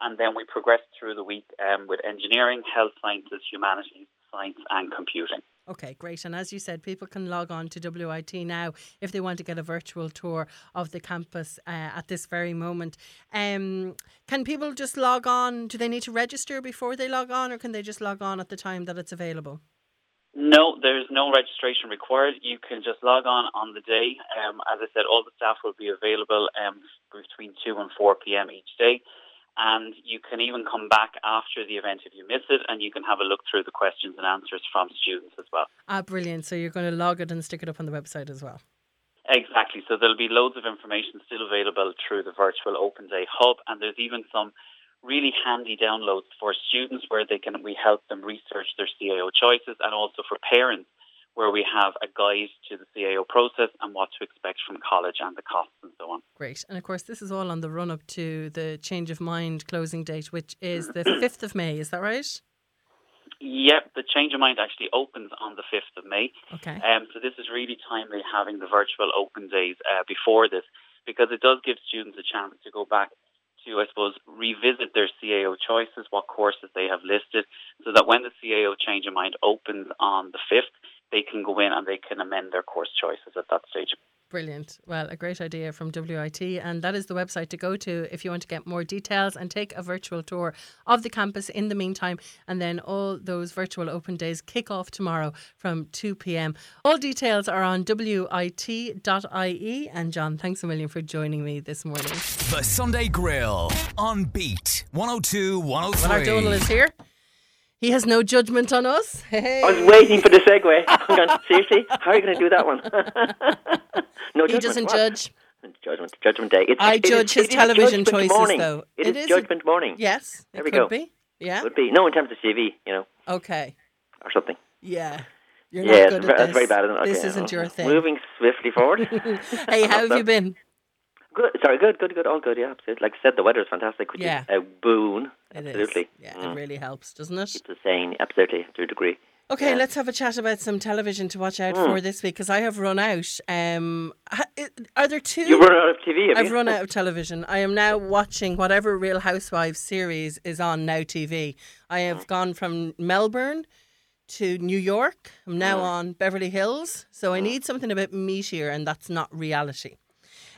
and then we progress through the week um, with engineering, health sciences, humanities, science, and computing. Okay, great. And as you said, people can log on to WIT now if they want to get a virtual tour of the campus uh, at this very moment. Um, can people just log on? Do they need to register before they log on, or can they just log on at the time that it's available? No, there's no registration required. You can just log on on the day. Um, as I said, all the staff will be available um, between 2 and 4 p.m. each day. And you can even come back after the event if you miss it, and you can have a look through the questions and answers from students as well. Ah, brilliant. So you're going to log it and stick it up on the website as well. Exactly. So there'll be loads of information still available through the virtual Open Day Hub, and there's even some really handy downloads for students where they can we help them research their CAO choices and also for parents where we have a guide to the CAO process and what to expect from college and the costs and so on. Great. And of course this is all on the run up to the change of mind closing date which is <clears throat> the 5th of May, is that right? Yep, the change of mind actually opens on the 5th of May. Okay. Um, so this is really timely having the virtual open days uh, before this because it does give students a chance to go back to, I suppose, revisit their CAO choices, what courses they have listed, so that when the CAO change of mind opens on the 5th, they can go in and they can amend their course choices at that stage. Brilliant. Well, a great idea from WIT, and that is the website to go to if you want to get more details and take a virtual tour of the campus in the meantime. And then all those virtual open days kick off tomorrow from 2 pm. All details are on wit.ie. And John, thanks a million for joining me this morning. The Sunday Grill on Beat 102 103. Well, our Donal is here. He has no judgment on us. Hey. I was waiting for the segue. <laughs> I'm going, seriously? How are you going to do that one? <laughs> no He doesn't What? judge. Judgment, judgment day. It's, I it is- judge his it is television judgment choices, morning. though. It, It is is a- judgment morning. Yes, it There we could go. be. Yeah. Would be. No, in terms of CV, you know, Okay. or something. Yeah. You're yeah, not it's, good at that's this. very bad. Isn't? This isn't your thing. Moving swiftly forward. <laughs> hey, how have So- you been? Good. Sorry, good, good, good. All good. Yeah, absolutely. Like I said, the weather is fantastic, which Yeah. is a boon. It is. absolutely. Yeah, Mm. it really helps, doesn't it? Keeps us sane. Absolutely, to a degree. Okay, Yeah. let's have a chat about some television to watch out Mm. for this week because I have run out. Um, ha- are there two? You've run out of TV, I've you? run out of television. I am now watching whatever Real Housewives series is on Now TV. I have Mm. gone from Melbourne to New York. I'm now Mm. on Beverly Hills. So I need something a bit meatier, and that's not reality.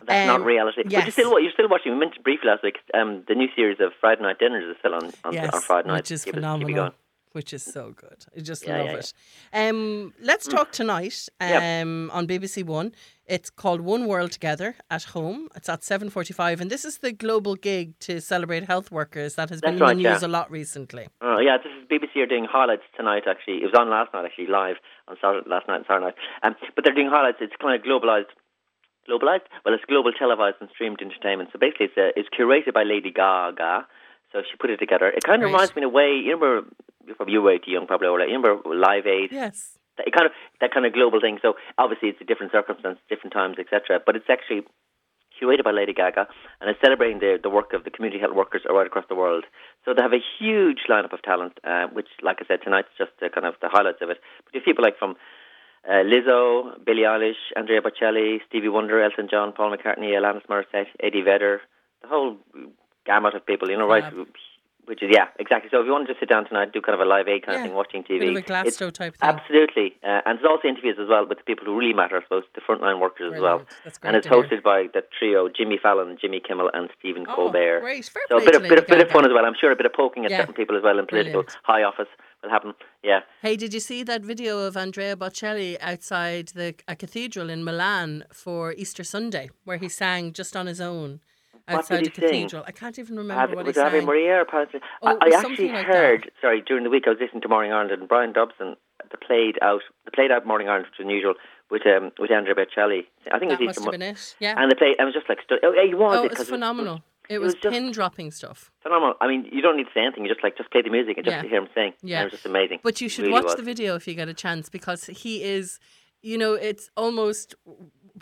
That's Um, not reality. But yes. you're still, you're still watching. We mentioned briefly last week. Um, the new series of Friday Night Dinners is still on on, yes, on Friday night. which is Keep it- it phenomenal. going. Which is so good. I just Yeah, love yeah, it. Um, let's talk tonight Yeah. um, on BBC One. It's called One World Together at Home. It's at seven forty-five, and this is the global gig to celebrate health workers that has been That's in right, the yeah. news a lot recently. Oh yeah, this is BBC are doing highlights tonight. Actually, it was on last night. Actually, live on Saturday last night and Saturday night. Um, but they're doing highlights. It's kind of globalized. Globalized? Well, it's global televised and streamed entertainment. So basically, it's uh, it's curated by Lady Gaga. So she put it together. It kind of Right. reminds me in a way. You remember? You were too young, probably. Or like, you remember Live Aid? Yes. It kind of that kind of global thing. So obviously, it's a different circumstance, different times, etc. But it's actually curated by Lady Gaga, and it's celebrating the the work of the community health workers right across the world. So they have a huge lineup of talent, uh, which, like I said, tonight's just uh, kind of the highlights of it. But you have people like from uh, Lizzo, Billie Eilish, Andrea Bocelli, Stevie Wonder, Elton John, Paul McCartney, Alanis Morissette, Eddie Vedder, the whole gamut of people, you know, right? Fab. Which is, yeah, exactly. So if you want to just sit down tonight, do kind of a live aid kind Yeah, of thing, watching TV. Bit Glasgow type thing. Absolutely. Uh, and there's also interviews as well with the people who really matter, I suppose, the frontline workers as well. That's great And it's hosted by the trio Jimmy Fallon, Jimmy Kimmel, and Stephen Oh, Colbert. great. Fair So a bit of, bit, of, bit of fun as well. I'm sure a bit of poking at Yeah. certain people as well in political Brilliant. high office will happen. Yeah. Hey, did you see that video of Andrea Bocelli outside the a cathedral in Milan for Easter Sunday, where he sang just on his own outside the cathedral? I can't even remember Ave, what was he it Ave sang. Maria? Apparently. Oh, I, I actually like that. heard, sorry, during the week I was listening to Morning Ireland and Bryan Dobson, the played out, the played out Morning Ireland, which is unusual, with um, with Andrea Bocelli. I think that it was must Easter have been it. Yeah. And the play, I was just like, oh, yeah, he was. oh, it, 'cause phenomenal. It it was, was just- pin dropping stuff. phenomenal. I mean, you don't need to say anything. You just like just play the music and just Yeah. to hear him sing. Yeah. it was just amazing. But you should Really watch was. the video if you get a chance because he is, you know, it's almost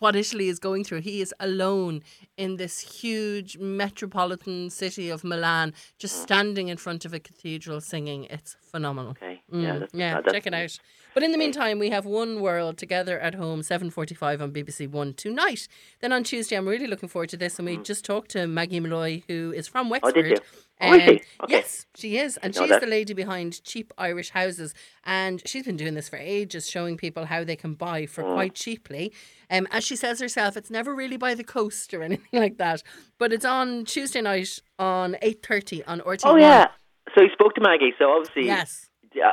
what Italy is going through. He is alone in this huge metropolitan city of Milan, just standing in front of a cathedral singing. It's phenomenal. Mm. Okay. Mm, Yeah, yeah, check it out. But in the meantime, we have One World together at home, seven forty-five on BBC One tonight. Then on Tuesday, I'm really looking forward to this, and we just talked to Maggie Molloy, who is from Wexford. Mm. Oh, did you? Oh? Um, Okay. Yes, she is, and she's that. the lady behind Cheap Irish Houses, and she's been doing this for ages, showing people how they can buy for Mm. quite cheaply. Um, as she says herself, it's never really by the coast or <laughs> anything like that, but it's on Tuesday night on eight thirty on RT. Oh yeah. So he spoke to Maggie. So obviously, Yes.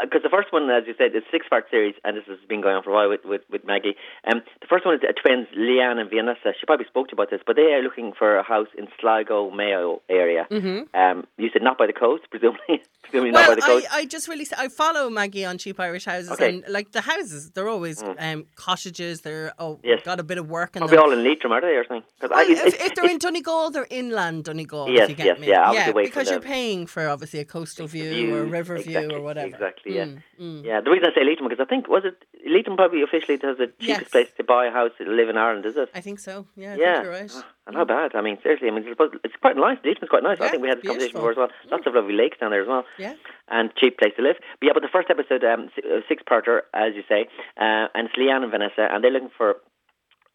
Because the first one, as you said, is a six part series, and this has been going on for a while with, with, with Maggie. Um, the first one is uh, twins, Leanne and Vanessa. She probably spoke to you about this, but they are looking for a house in Sligo, Mayo area. Mm-hmm. Um, you said not by the coast, <laughs> presumably. presumably not by the I, coast. I just really I follow Maggie on Cheap Irish Houses, Okay. and like the houses, they're always um, cottages. They're oh, Yes. got a bit of work in Probably them. all in Leitrim, are they, or something? Well, I, if, if they're in Donegal, they're inland Donegal. Yes, if you get yes, me. yeah, from because you're paying for obviously a coastal view, view, or a river view or whatever. exactly, yeah. Mm, mm. Yeah, the reason I say Leitrim because I think was it Leitrim probably officially has the cheapest Yes. place to buy a house to live in Ireland, is it? I think so. Yeah, I yeah, think you're right. Ah, and how bad? I mean, seriously, I mean, it's quite nice. Leitrim's quite nice. I think we had this conversation before as well. Lots of lovely lakes down there as well, Yeah. and cheap place to live. But yeah, but the first episode, um, six parter, as you say, uh, and it's Leanne and Vanessa, and they're looking for.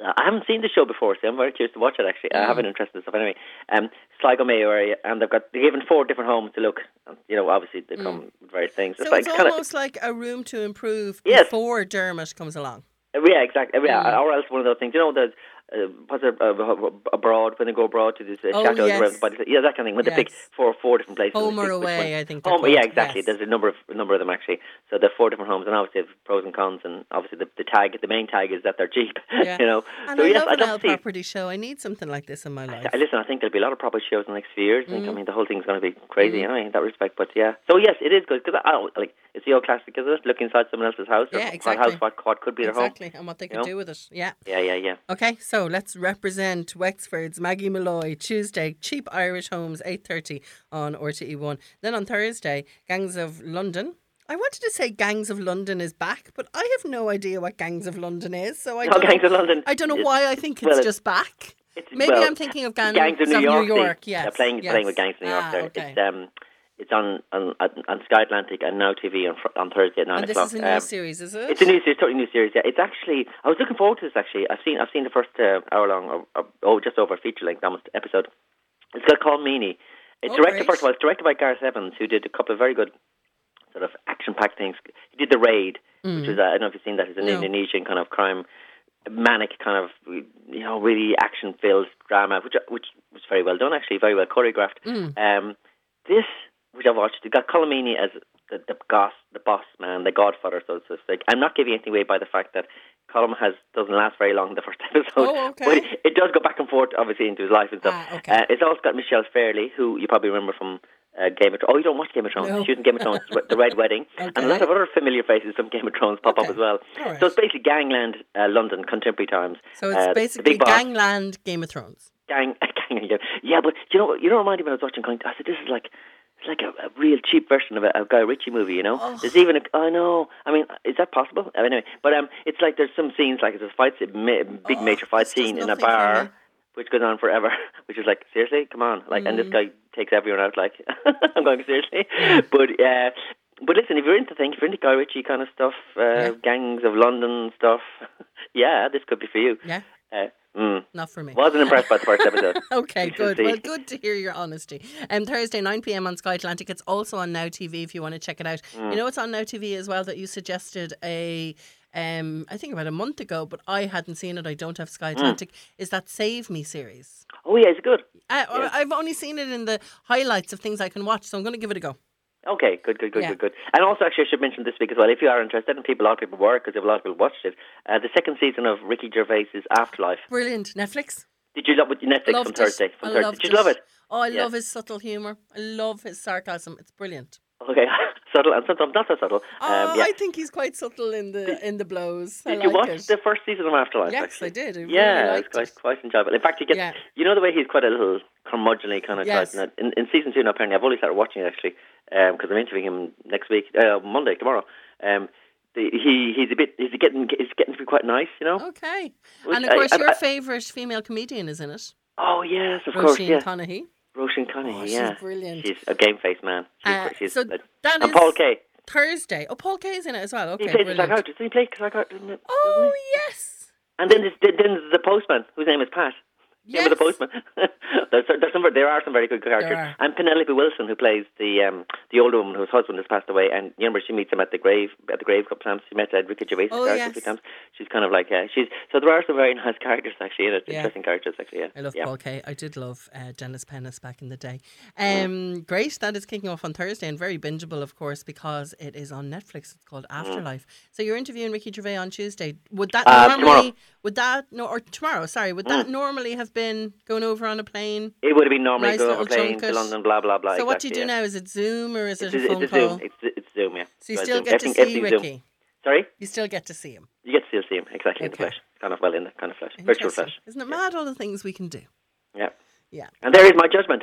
Uh, I haven't seen the show before, so I'm very curious to watch it. Actually, I Mm. have an interest in stuff anyway. Um, Sligo Mayo area, and they've got they're given four different homes to look. You know, obviously they come with various things. Mm. So like it's kinda- almost like a room to improve Yes. before Dermot comes along. Yeah, exactly. Yeah, Mm. or else one of those things. You know, the uh, what's it, uh, abroad when they go abroad to this uh, Oh, chateaus yes. around the body. Yeah, that kind of thing. When they pick four four different places. Home or away, one- I think they're Home, yeah, exactly. yes. There's a number of a number of them actually. So there are four different homes, and obviously have pros and cons. And obviously the, the tag, the main tag is that they're cheap. <laughs> Yeah. you know. And so I yes, love I'd an love property show. I need something like this in my life. I- Listen, I think there'll be a lot of property shows in the next few years. I think. Mm. I mean, the whole thing's going to be crazy anyway in that respect. But yeah, so yes, it is good because I don't like it's the old classic, isn't it? Look inside someone else's house. Yeah, what exactly. House, what, what could be their home. Exactly, and what they you could know? do with it. Yeah. Yeah, yeah, yeah. Okay, so let's represent Wexford's Maggie Molloy Tuesday, cheap Irish homes, eight thirty on RTE One. Then on Thursday, Gangs of London. I wanted to say Gangs of London is back, but I have no idea what Gangs of London is. So I don't Gangs of London I don't know why I think it's well, just back. It's, Maybe well, I'm thinking of Gangs, Gangs of New York. New York. Yes, they're playing yes. playing with Gangs of New York. Ah, there. okay. It's um, it's on on on Sky Atlantic and Now TV on on Thursday at nine and this o'clock. is a new Um, series, is it? It's a new series, totally new series. Yeah, it's actually. I was looking forward to this. Actually, I've seen I've seen the first uh, hour long, or, oh, just over feature length almost episode. It's called Colm Meaney. It's Oh, directed great. first of all. It's directed by Gareth Evans, who did a couple of very good sort of action packed things. He did the Raid, which was uh, I don't know if you've seen that. It's an No. Indonesian kind of crime, manic kind of you know really action filled drama, which which was very well done actually, very well choreographed. Mm. Um, this, which I watched, it got Colm Meaney as the the boss, the boss man, the Godfather, so to speak. I'm not giving anything away by the fact that Colm has doesn't last very long the first <laughs> episode, Oh, okay. but it, it does go back and forth, obviously, into his life and stuff. Ah, okay. uh, it's also got Michelle Fairley, who you probably remember from. Uh, Game of Thrones. Oh, you don't watch Game of Thrones. No. She was in Game of Thrones, The Red <laughs> Wedding, and a lot of other familiar faces from Game of Thrones pop up as well. Right. So it's basically Gangland, uh, London, contemporary times. so Uh, it's the basically Gangland Game of Thrones. gang, <laughs> gang. Yeah, but you know, you know, what reminded me when I was watching. I said, this is like, it's like a, a real cheap version of a, a Guy Ritchie movie. You know, Oh. there's even a. I know. I mean, is that possible? Uh, Anyway, but um, it's like there's some scenes like there's a fight, ma- big Oh, major fight scene in a bar. Which goes on forever, <laughs> which is like seriously, come on, like, and this Mm. guy takes everyone out. Like, <laughs> I'm going seriously, but uh, but listen, if you're into things, if you're into Guy Ritchie kind of stuff, uh, Yeah. gangs of London stuff, <laughs> yeah, this could be for you. Yeah, Uh, mm. not for me. Wasn't impressed by the first episode. <laughs> Okay, good. Well, good to hear your honesty. Um, Thursday, 9 p.m. on Sky Atlantic. It's also on Now TV if you want to check it out. Mm. You know, it's on Now TV as well that you suggested a, um, I think about a month ago, but I hadn't seen it. I don't have Mm. Sky Atlantic. Is that Save Me series? Oh yeah, it's good. I, Yeah. I've only seen it in the highlights of things I can watch, so I'm going to give it a go. Okay, good, good, good, Yeah. good, good. And also, actually, I should mention this week as well. If you are interested, and people, a lot of people were, because a lot of people watched it, uh, the second season of Ricky Gervais's Afterlife. Brilliant. Netflix? Did you love it? Netflix Loved from it. Thursday. From I Thursday. Did you love it? Oh, I Yeah. love his subtle humour. I love his sarcasm. It's brilliant. Okay, <laughs> subtle and sometimes not so subtle. Oh, um, yeah. I think he's quite subtle in the in the blows. I Did you like watch it. the first season of Afterlife? Yes, actually? I did. I yeah, liked it's quite it. quite enjoyable. In fact, you get Yeah. you know the way he's quite a little curmudgeonly kind of Yes. type. In, in season two, now apparently, I've only started watching it actually because I'm interviewing him next week, uh, Monday tomorrow. Um, the, he he's a bit he's getting he's getting to be quite nice, you know. Okay. Which and of course, I- your I- favourite female comedian is in it. Oh yes, of course, Roisin yeah. Conaty. Roisin Conaty, Oh, she's yeah, brilliant. She's a game face man. She's, Uh, she's, so uh, that and Paul Kaye. Thursday. Oh, Paul Kaye is in it as well. Okay, he plays brilliant. Didn't he play? Didn't it? Oh yes. And then there's, then there's the postman, whose name is Pat. Yes. Remember the postman? there's, there's some there are some very good characters. And Penelope Wilton, who plays the um, the older woman whose husband has passed away, and you remember she meets him at the grave at the grave a couple times. She met Ricky Gervais' Oh, character a yes. few times. She's kind of like uh, she's so there are some very nice characters actually in it. Yeah. Interesting characters actually. Yeah. I love yeah. Paul Kaye. I did love uh, Dennis Pennis back in the day. Mm. Um, great. That is kicking off on Thursday and very bingeable, of course, because it is on Netflix. It's called Afterlife. So you're interviewing Ricky Gervais on Tuesday. Would that Mm. Uh, normally? tomorrow. Mm. Would that no or tomorrow? Sorry. Would that normally have been going over on a plane? It would have been normally Nice go over little plane to. London, blah blah blah. so what do you do yeah. now? Is it Zoom or is It's, it a a- phone it's a call? Zoom. It's, it's Zoom, yeah. So you Right, still Zoom. get to see everything's Zoom. Ricky. Sorry, You still get to see him. you get to still see him exactly in the flesh. Kind of well in the kind of flesh, virtual Interesting. flesh. Isn't it mad all the things we can do? Yeah. Yeah. And there is my judgment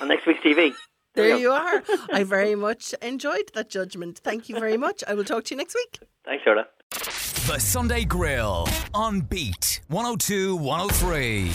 on next week's TV. <laughs> There we you are. I <laughs> very much enjoyed that judgment. Thank you very much. I will talk to you next week. Thanks, Shona. The Sunday Grill on Beat 102 103.